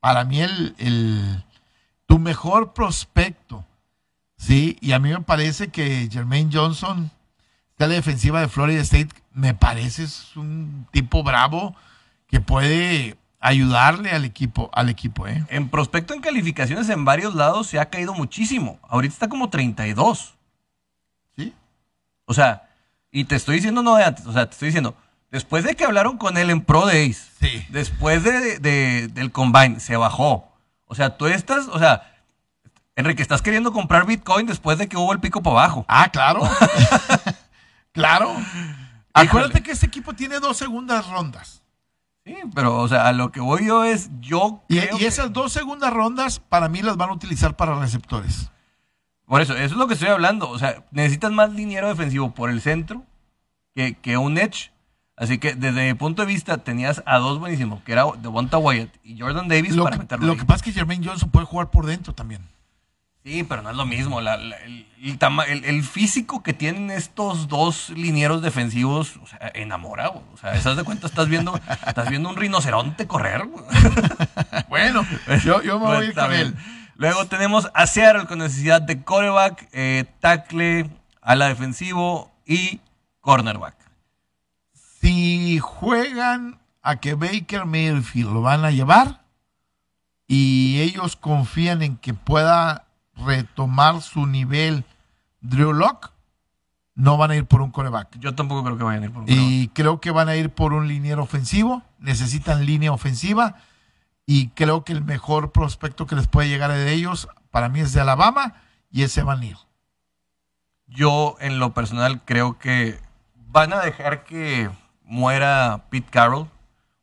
para mí, el, el tu mejor prospecto Sí, y a mí me parece que Jermaine Johnson, de la defensiva de Florida State, me parece es un tipo bravo que puede ayudarle al equipo, al equipo, ¿eh? En prospecto en calificaciones en varios lados se ha caído muchísimo. Ahorita está como 32. ¿Sí? O sea, y te estoy diciendo no de antes, o sea, te estoy diciendo, después de que hablaron con él en Pro Days, sí. después de, del Combine, se bajó. O sea, tú estás, o sea, Enrique, ¿estás queriendo comprar Bitcoin después de que hubo el pico para abajo? Ah, claro. claro. Acuérdate que este equipo tiene dos segundas rondas. Sí, pero, o sea, a lo que voy yo es, yo Y, esas dos segundas rondas, para mí, las van a utilizar para receptores. Por eso, eso es lo que estoy hablando. O sea, necesitas más dinero defensivo por el centro que, que un edge. Así que desde mi punto de vista tenías a dos buenísimos, que era Devonta Wyatt y Jordan Davis lo para que, meterlo Lo que pasa es que Jermaine Johnson puede jugar por dentro también. Sí, pero no es lo mismo. el, físico que tienen estos dos linieros defensivos o sea, enamora. O sea, esas de cuenta estás viendo, estás viendo un rinoceronte correr. bueno, yo, me voy a ir con él. Luego tenemos a Seattle con necesidad de coreback, eh, tackle, ala defensivo y cornerback. Si juegan a que Baker Mayfield lo van a llevar y ellos confían en que pueda retomar su nivel Drew Lock, no van a ir por un coreback. Yo tampoco creo que vayan a ir por un coreback. Y creo que van a ir por un liniero ofensivo. Necesitan línea ofensiva. Y creo que el mejor prospecto que les puede llegar de ellos, para mí, es de Alabama y es Evan Neal. Yo, en lo personal, creo que van a dejar que muera Pete Carroll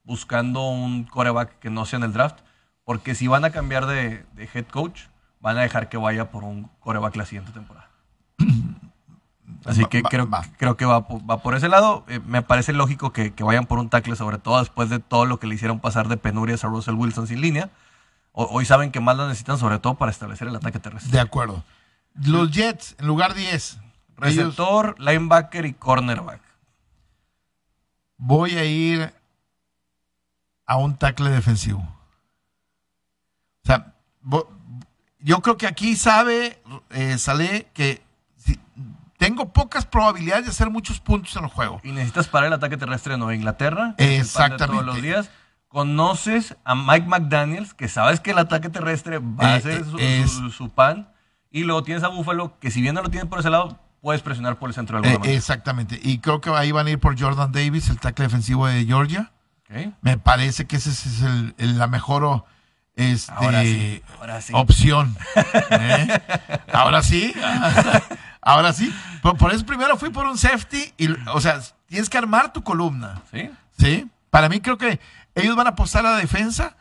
buscando un coreback que no sea en el draft. Porque si van a cambiar de, head coach, van a dejar que vaya por un coreback la siguiente temporada. Así que creo, creo que va, por ese lado. Eh, me parece lógico que, vayan por un tackle, sobre todo después de todo lo que le hicieron pasar de penurias a Russell Wilson sin línea. hoy saben que más lo necesitan, sobre todo para establecer el ataque terrestre. De acuerdo. Los Jets, en lugar 10. Receptor, linebacker y cornerback. Voy a ir a un tackle defensivo. O sea, yo creo que aquí sabe, eh, sale que tengo pocas probabilidades de hacer muchos puntos en el juego. Y necesitas parar el ataque terrestre de Nueva Inglaterra. Exactamente. Todos los días. Conoces a Mike McDaniels, que sabes que el ataque terrestre va a eh, ser su, pan. Y luego tienes a Buffalo, que si bien no lo tienen por ese lado, puedes presionar por el centro del eh, Exactamente. Y creo que ahí van a ir por Jordan Davis, el tackle defensivo de Georgia. Me parece que ese es el, la mejor este, ahora sí, opción. Ahora sí. Ahora sí. Por, eso primero fui por un safety. Y, o sea, tienes que armar tu columna. Sí. Sí. Para mí creo que ellos van a apostar a la defensa.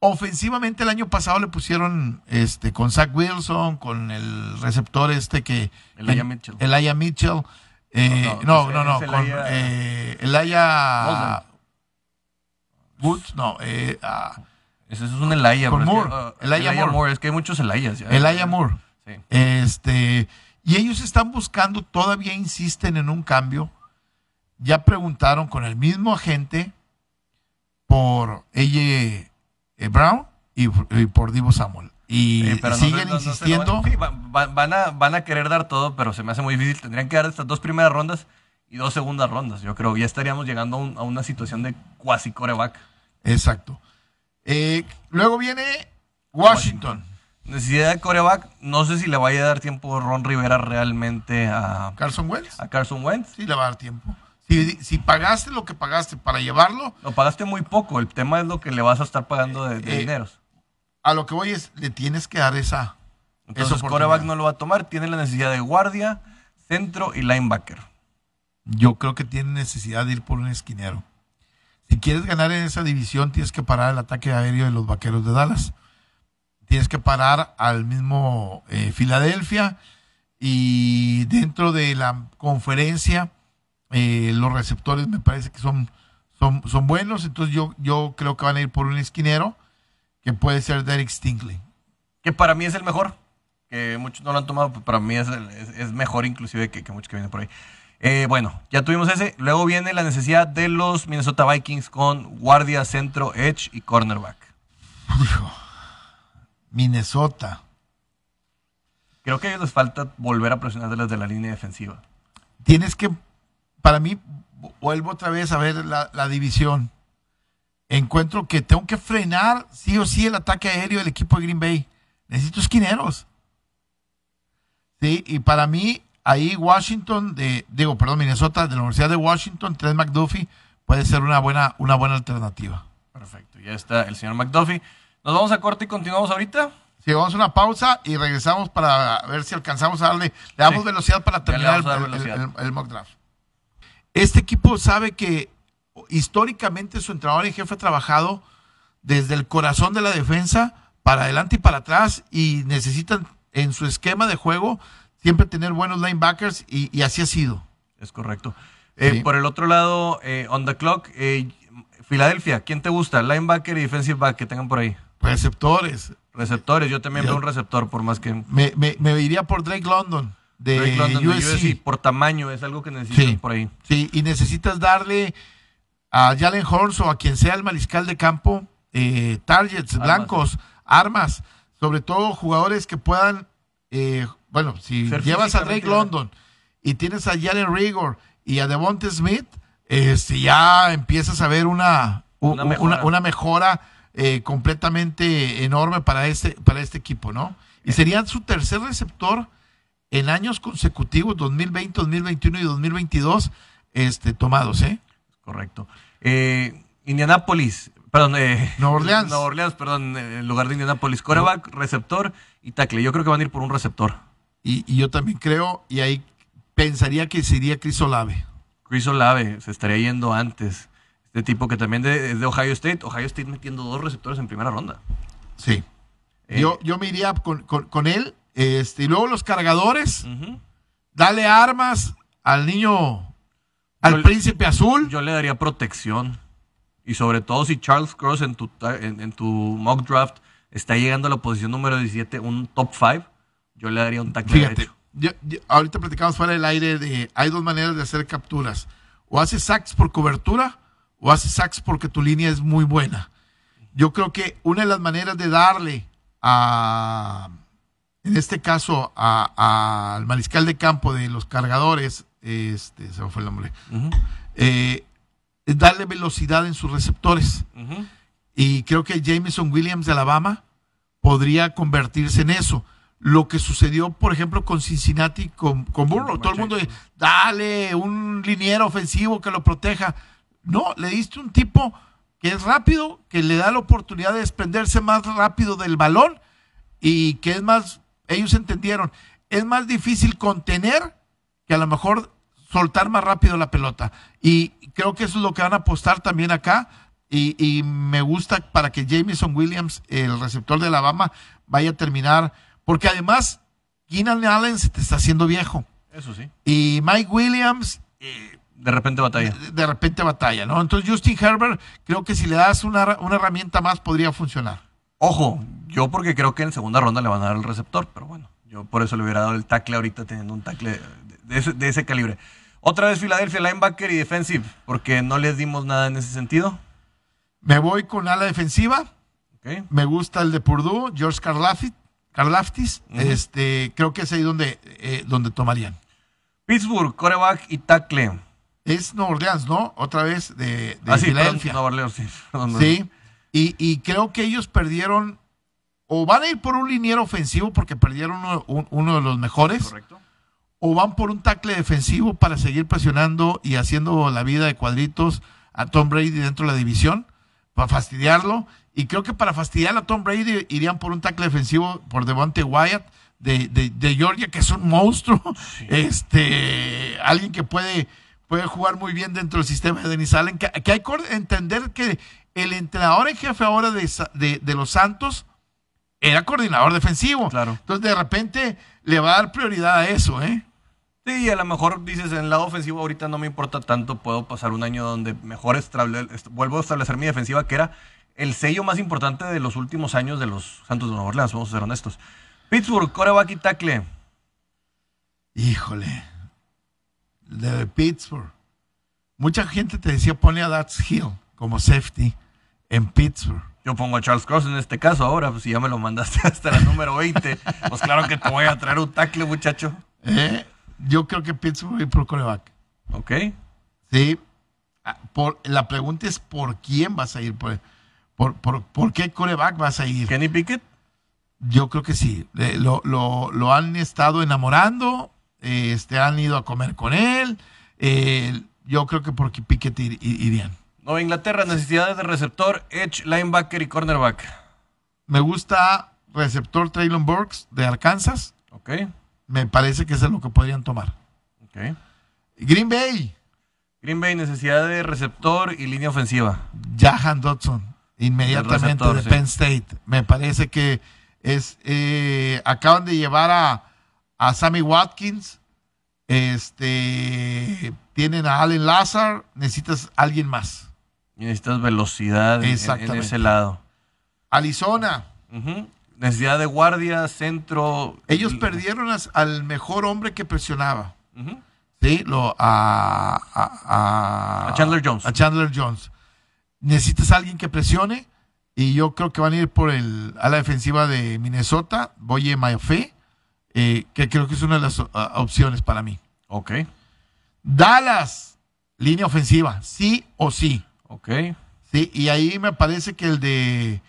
Ofensivamente el año pasado le pusieron este con Zach Wilson, con el receptor este que... Elijah Mitchell. Elijah Mitchell. Eh, no, no, no, con eh, Elijah... Woods, no. Eh, ah, ese es un Elijah. Con Moore. Uh, Elijah, Moore. Es que hay muchos Elijahs. Ya. Elijah Moore. Sí. Este... Y ellos están buscando, todavía insisten en un cambio. Ya preguntaron con el mismo agente por ella Brown y, por Divo Samuel. Y siguen insistiendo. van, a, van a querer dar todo, pero se me hace muy difícil. Tendrían que dar estas dos primeras rondas y dos segundas rondas. Yo creo que ya estaríamos llegando a, una situación de cuasi coreback. Exacto. Eh, luego viene Washington necesidad de coreback. No sé si le vaya a dar tiempo Ron Rivera realmente a Carson Wentz. A Carson Wentz. Sí, le va a dar tiempo. Si, pagaste lo que pagaste para llevarlo. Lo pagaste muy poco. El tema es lo que le vas a estar pagando de, eh, dineros. A lo que voy es, le tienes que dar esa. Entonces, coreback no lo va a tomar. Tiene la necesidad de guardia, centro y linebacker. Yo creo que tiene necesidad de ir por un esquinero. Si quieres ganar en esa división, tienes que parar el ataque aéreo de los vaqueros de Dallas tienes que parar al mismo eh, Filadelfia y dentro de la conferencia eh, los receptores me parece que son, son, son buenos, entonces yo, yo creo que van a ir por un esquinero que puede ser Derek Stingley. Que para mí es el mejor, que muchos no lo han tomado, pero para mí es, es, mejor inclusive que, que, muchos que vienen por ahí. Eh, bueno, ya tuvimos ese. Luego viene la necesidad de los Minnesota Vikings con guardia, centro, edge y cornerback. Minnesota. Creo que a ellos les falta volver a presionar desde la línea defensiva. Tienes que, para mí, vuelvo otra vez a ver la, división. Encuentro que tengo que frenar sí o sí el ataque aéreo del equipo de Green Bay. Necesito esquineros. Sí, y para mí, ahí Washington, de, digo, perdón, Minnesota, de la Universidad de Washington, Trent McDuffie, puede ser una buena, una buena alternativa. Perfecto, ya está el señor McDuffie. Nos vamos a corte y continuamos ahorita. Sí, vamos a una pausa y regresamos para ver si alcanzamos a darle, le damos velocidad para terminar el, mock draft. Este equipo sabe que históricamente su entrenador y jefe ha trabajado desde el corazón de la defensa para adelante y para atrás y necesitan en su esquema de juego siempre tener buenos linebackers y, así ha sido. Es correcto. Eh, por el otro lado, eh, on the clock, eh, Filadelfia, ¿quién te gusta? Linebacker y defensive back que tengan por ahí. Receptores. Receptores, yo también veo un receptor, por más que. Me, me, iría por Drake London. De Drake London USC. Por tamaño, es algo que necesitas por ahí. Sí, y necesitas darle a Jalen Horns o a quien sea el mariscal de campo eh, targets, blancos, armas, sobre todo jugadores que puedan, eh, bueno, si llevas a Drake London y tienes a Jalen Rigor y a Devonta Smith, este, ya empiezas a ver una, una mejora, eh, completamente enorme para este, para este equipo, ¿no? Y serían su tercer receptor en años consecutivos, 2020, 2021 y 2022, este, tomados, ¿eh? Correcto. Eh, Indianapolis, perdón, eh, Nueva Orleans. Nueva Orleans, perdón, en lugar de Indianapolis. Coreback, receptor y tackle. Yo creo que van a ir por un receptor. Y, yo también creo, y ahí pensaría que sería Chris Olave. Chris Olave se estaría yendo antes. Este tipo que también es de Ohio State. Ohio State metiendo dos receptores en primera ronda. Sí. Eh, yo, yo me iría con, él. Este, y luego los cargadores. Dale armas al niño al príncipe azul. Yo le daría protección. Y sobre todo si Charles Cross en tu, en, tu mock draft está llegando a la posición número 17, un top 5, yo le daría un tackle Fíjate, ahorita platicamos fuera del aire de hay dos maneras de hacer capturas. O haces sacks por cobertura o haces sacks porque tu línea es muy buena. Yo creo que una de las maneras de darle a, en este caso, al mariscal de campo de los cargadores, este, se me fue el nombre, eh, darle velocidad en sus receptores. Y creo que Jameson Williams de Alabama podría convertirse en eso. Lo que sucedió, por ejemplo, con Cincinnati, con, con Burrow. Todo el mundo, dale un liniero ofensivo que lo proteja. No, le diste un tipo que es rápido, que le da la oportunidad de desprenderse más rápido del balón y que es más, ellos entendieron, es más difícil contener que a lo mejor soltar más rápido la pelota. Y creo que eso es lo que van a apostar también acá. Y, me gusta para que Jameson Williams, el receptor de Alabama, vaya a terminar. Porque además, Keenan Allen se te está haciendo viejo. Eso sí. Y Mike Williams. Eh, de repente batalla. De, repente batalla, ¿no? Entonces, Justin Herbert, creo que si le das una, una herramienta más, podría funcionar. Ojo, yo porque creo que en segunda ronda le van a dar el receptor, pero bueno, yo por eso le hubiera dado el tackle ahorita teniendo un tackle de ese, calibre. Otra vez Filadelfia, linebacker y defensive, porque no les dimos nada en ese sentido. Me voy con ala defensiva. Me gusta el de Purdue, George Karlaftis. este, creo que es ahí donde, eh, donde tomarían. Pittsburgh, coreback y tackle. Es Nueva Orleans, ¿no? Otra vez de, de ah, Filadelfia. Nueva Orleans, sí. sí. Y, y, creo que ellos perdieron, o van a ir por un liniero ofensivo porque perdieron uno, uno de los mejores. Correcto o van por un tackle defensivo para seguir presionando y haciendo la vida de cuadritos a Tom Brady dentro de la división, para fastidiarlo. Y creo que para fastidiar a Tom Brady irían por un tackle defensivo por Devontae Wyatt de, de, Georgia, que es un monstruo. Este, alguien que puede, puede jugar muy bien dentro del sistema de Denis Allen. Que, hay que entender que el entrenador en jefe ahora de, de los Santos era coordinador defensivo. Claro. Entonces, de repente, le va a dar prioridad a eso, ¿eh? Sí, a lo mejor dices, en el lado ofensivo ahorita no me importa tanto, puedo pasar un año donde mejor vuelvo a establecer mi defensiva, que era el sello más importante de los últimos años de los Santos de Nueva Orleans, vamos a ser honestos. Pittsburgh, coreback y tackle. Híjole. De Pittsburgh. Mucha gente te decía pone a Dats Hill como safety en Pittsburgh. Yo pongo a Charles Cross en este caso ahora, pues si ya me lo mandaste hasta la número 20, pues claro que te voy a traer un tackle, muchacho. ¿Eh? Yo creo que Pittsburgh ir por coreback. Ok. Sí. Ah, por, la pregunta es por quién vas a ir. Por, por, por, qué coreback vas a ir? ¿Kenny Pickett? Yo creo que sí. lo, lo, lo, han estado enamorando. Este, han ido a comer con él. Eh, yo creo que por Pickett irían. Nueva Inglaterra, necesidades de receptor, edge, linebacker y cornerback. Me gusta receptor Traylon Burks de Arkansas. Ok. Me parece que eso es lo que podrían tomar. Okay. Green Bay. Green Bay, necesidad de receptor y línea ofensiva. Jahan Dodson, inmediatamente de Penn State. Me parece que es eh, acaban de llevar a, a Sammy Watkins. Este tienen a Allen Lazar, necesitas alguien más. necesitas velocidad en, ese lado. Arizona. Necesidad de guardia, centro. Ellos perdieron al mejor hombre que presionaba. Sí, lo, a, a, Chandler Jones. A Chandler Jones. Necesitas a alguien que presione. Y yo creo que van a ir por el a la defensiva de Minnesota, Boye Mayofe, eh, que creo que es una de las opciones para mí. Ok. Dallas, línea ofensiva, sí o sí. Ok. Sí, y ahí me parece que el de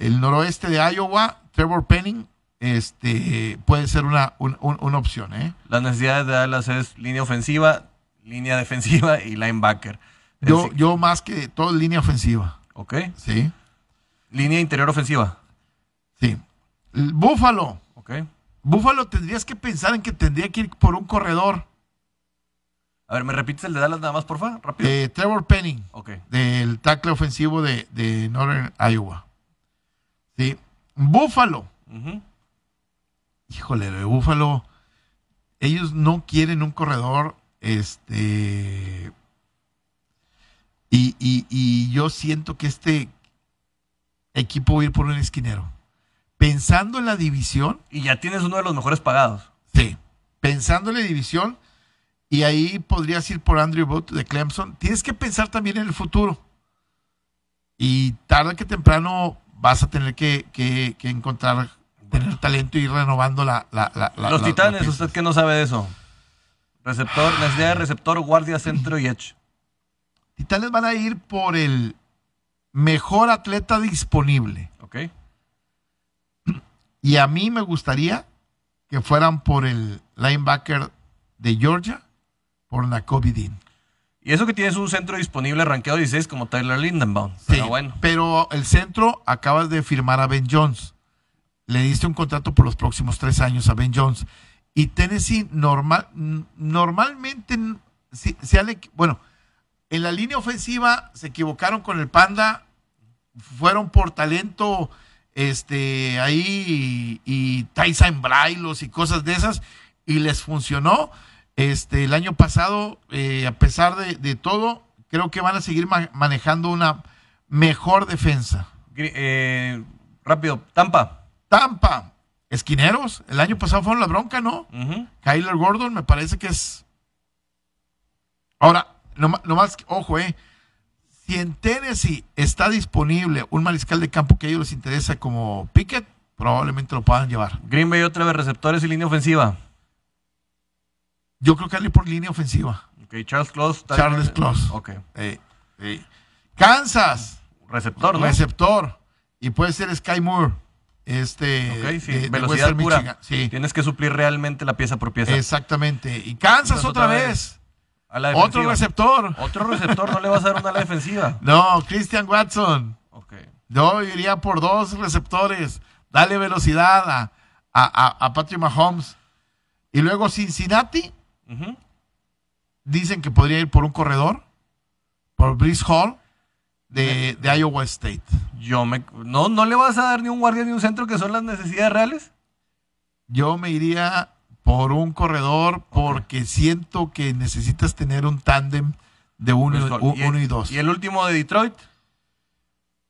el noroeste de Iowa, Trevor Penning, este, puede ser una, una opción. ¿eh? Las necesidades de Dallas es línea ofensiva, línea defensiva y linebacker. Yo, yo más que todo línea ofensiva. Ok. Sí. Línea interior ofensiva. Sí. Búfalo. Ok. Búfalo tendrías que pensar en que tendría que ir por un corredor. A ver, ¿me repites el de Dallas nada más, por favor? Rápido. Eh, Trevor Penning. Ok. Del tackle ofensivo de, de Northern Iowa. Sí. Búfalo. Híjole, de Búfalo. Ellos no quieren un corredor. Este. Y, y, yo siento que este equipo va a ir por un esquinero. Pensando en la división. Y ya tienes uno de los mejores pagados. Sí. Pensando en la división. Y ahí podrías ir por Andrew Booth de Clemson. Tienes que pensar también en el futuro. Y tarde que temprano vas a tener que, que, encontrar, tener talento y ir renovando la... Los titanes, ¿usted qué no sabe de eso? Receptor, necesidad de receptor, guardia, centro y edge. Titanes van a ir por el mejor atleta disponible. Ok. Y a mí me gustaría que fueran por el linebacker de Georgia, por Nakobe Dean. Y eso que tienes un centro disponible rankeado 16 como Tyler Lindenbaum. pero bueno. Pero el centro acabas de firmar a Ben Jones. Le diste un contrato por los próximos tres años a Ben Jones. Y Tennessee normal, normalmente, si, bueno, en la línea ofensiva se equivocaron con el Panda, fueron por talento este ahí y, y Tyson Brailos y cosas de esas y les funcionó este, el año pasado, eh, a pesar de, todo, creo que van a seguir manejando una mejor defensa. Eh, rápido, Tampa. Tampa. Esquineros. El año pasado fueron la bronca, ¿no? Kyler Gordon me parece que es... Ahora, nomás, más, ojo, eh. Si en Tennessee está disponible un mariscal de campo que a ellos les interesa como Pickett, probablemente lo puedan llevar. Green Bay otra vez receptores y línea ofensiva. Yo creo que alguien por línea ofensiva. Ok, Charles Close. Charles Close. Ok. Eh, eh. Kansas. Receptor, ¿no? Receptor. Y puede ser Sky Moore. Este, ok, sí. Velocidad pura. Sí. Tienes que suplir realmente la pieza por pieza. Exactamente. Y Kansas otra, vez. Otro receptor. Otro receptor, no le vas a dar una a la defensiva. No, Christian Watson. Ok. Yo iría por dos receptores. Dale velocidad a, a, a Patrick Mahomes. Y luego Cincinnati Dicen que podría ir por un corredor, por Brice Hall, de, Iowa State. Yo me, no, ¿No le vas a dar ni un guardia ni un centro que son las necesidades reales? Yo me iría por un corredor porque siento que necesitas tener un tándem de uno, y, dos. ¿Y el último de Detroit?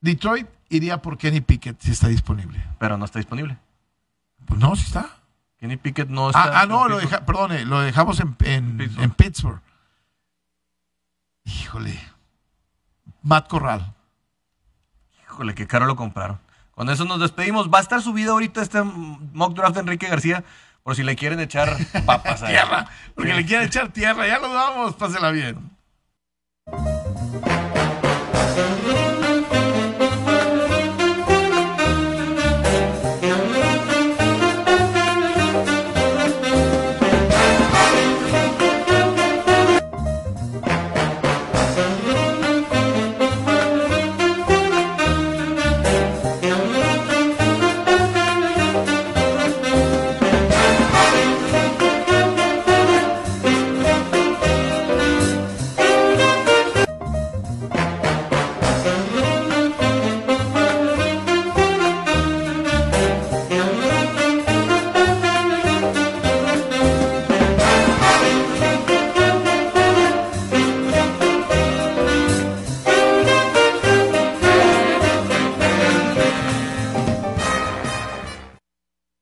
Detroit iría por Kenny Pickett si está disponible. Pero no está disponible. Pues no, si está. Kenny Pickett no ah, está. Ah, no, lo deja, perdone, lo dejamos en, en, Pittsburgh. Híjole. Matt Corral. Híjole, qué caro lo compraron. Con eso nos despedimos. Va a estar subido ahorita este mock draft de Enrique García. Por si le quieren echar papas a tierra. Porque le quieren echar tierra. Ya nos vamos. Pásela bien.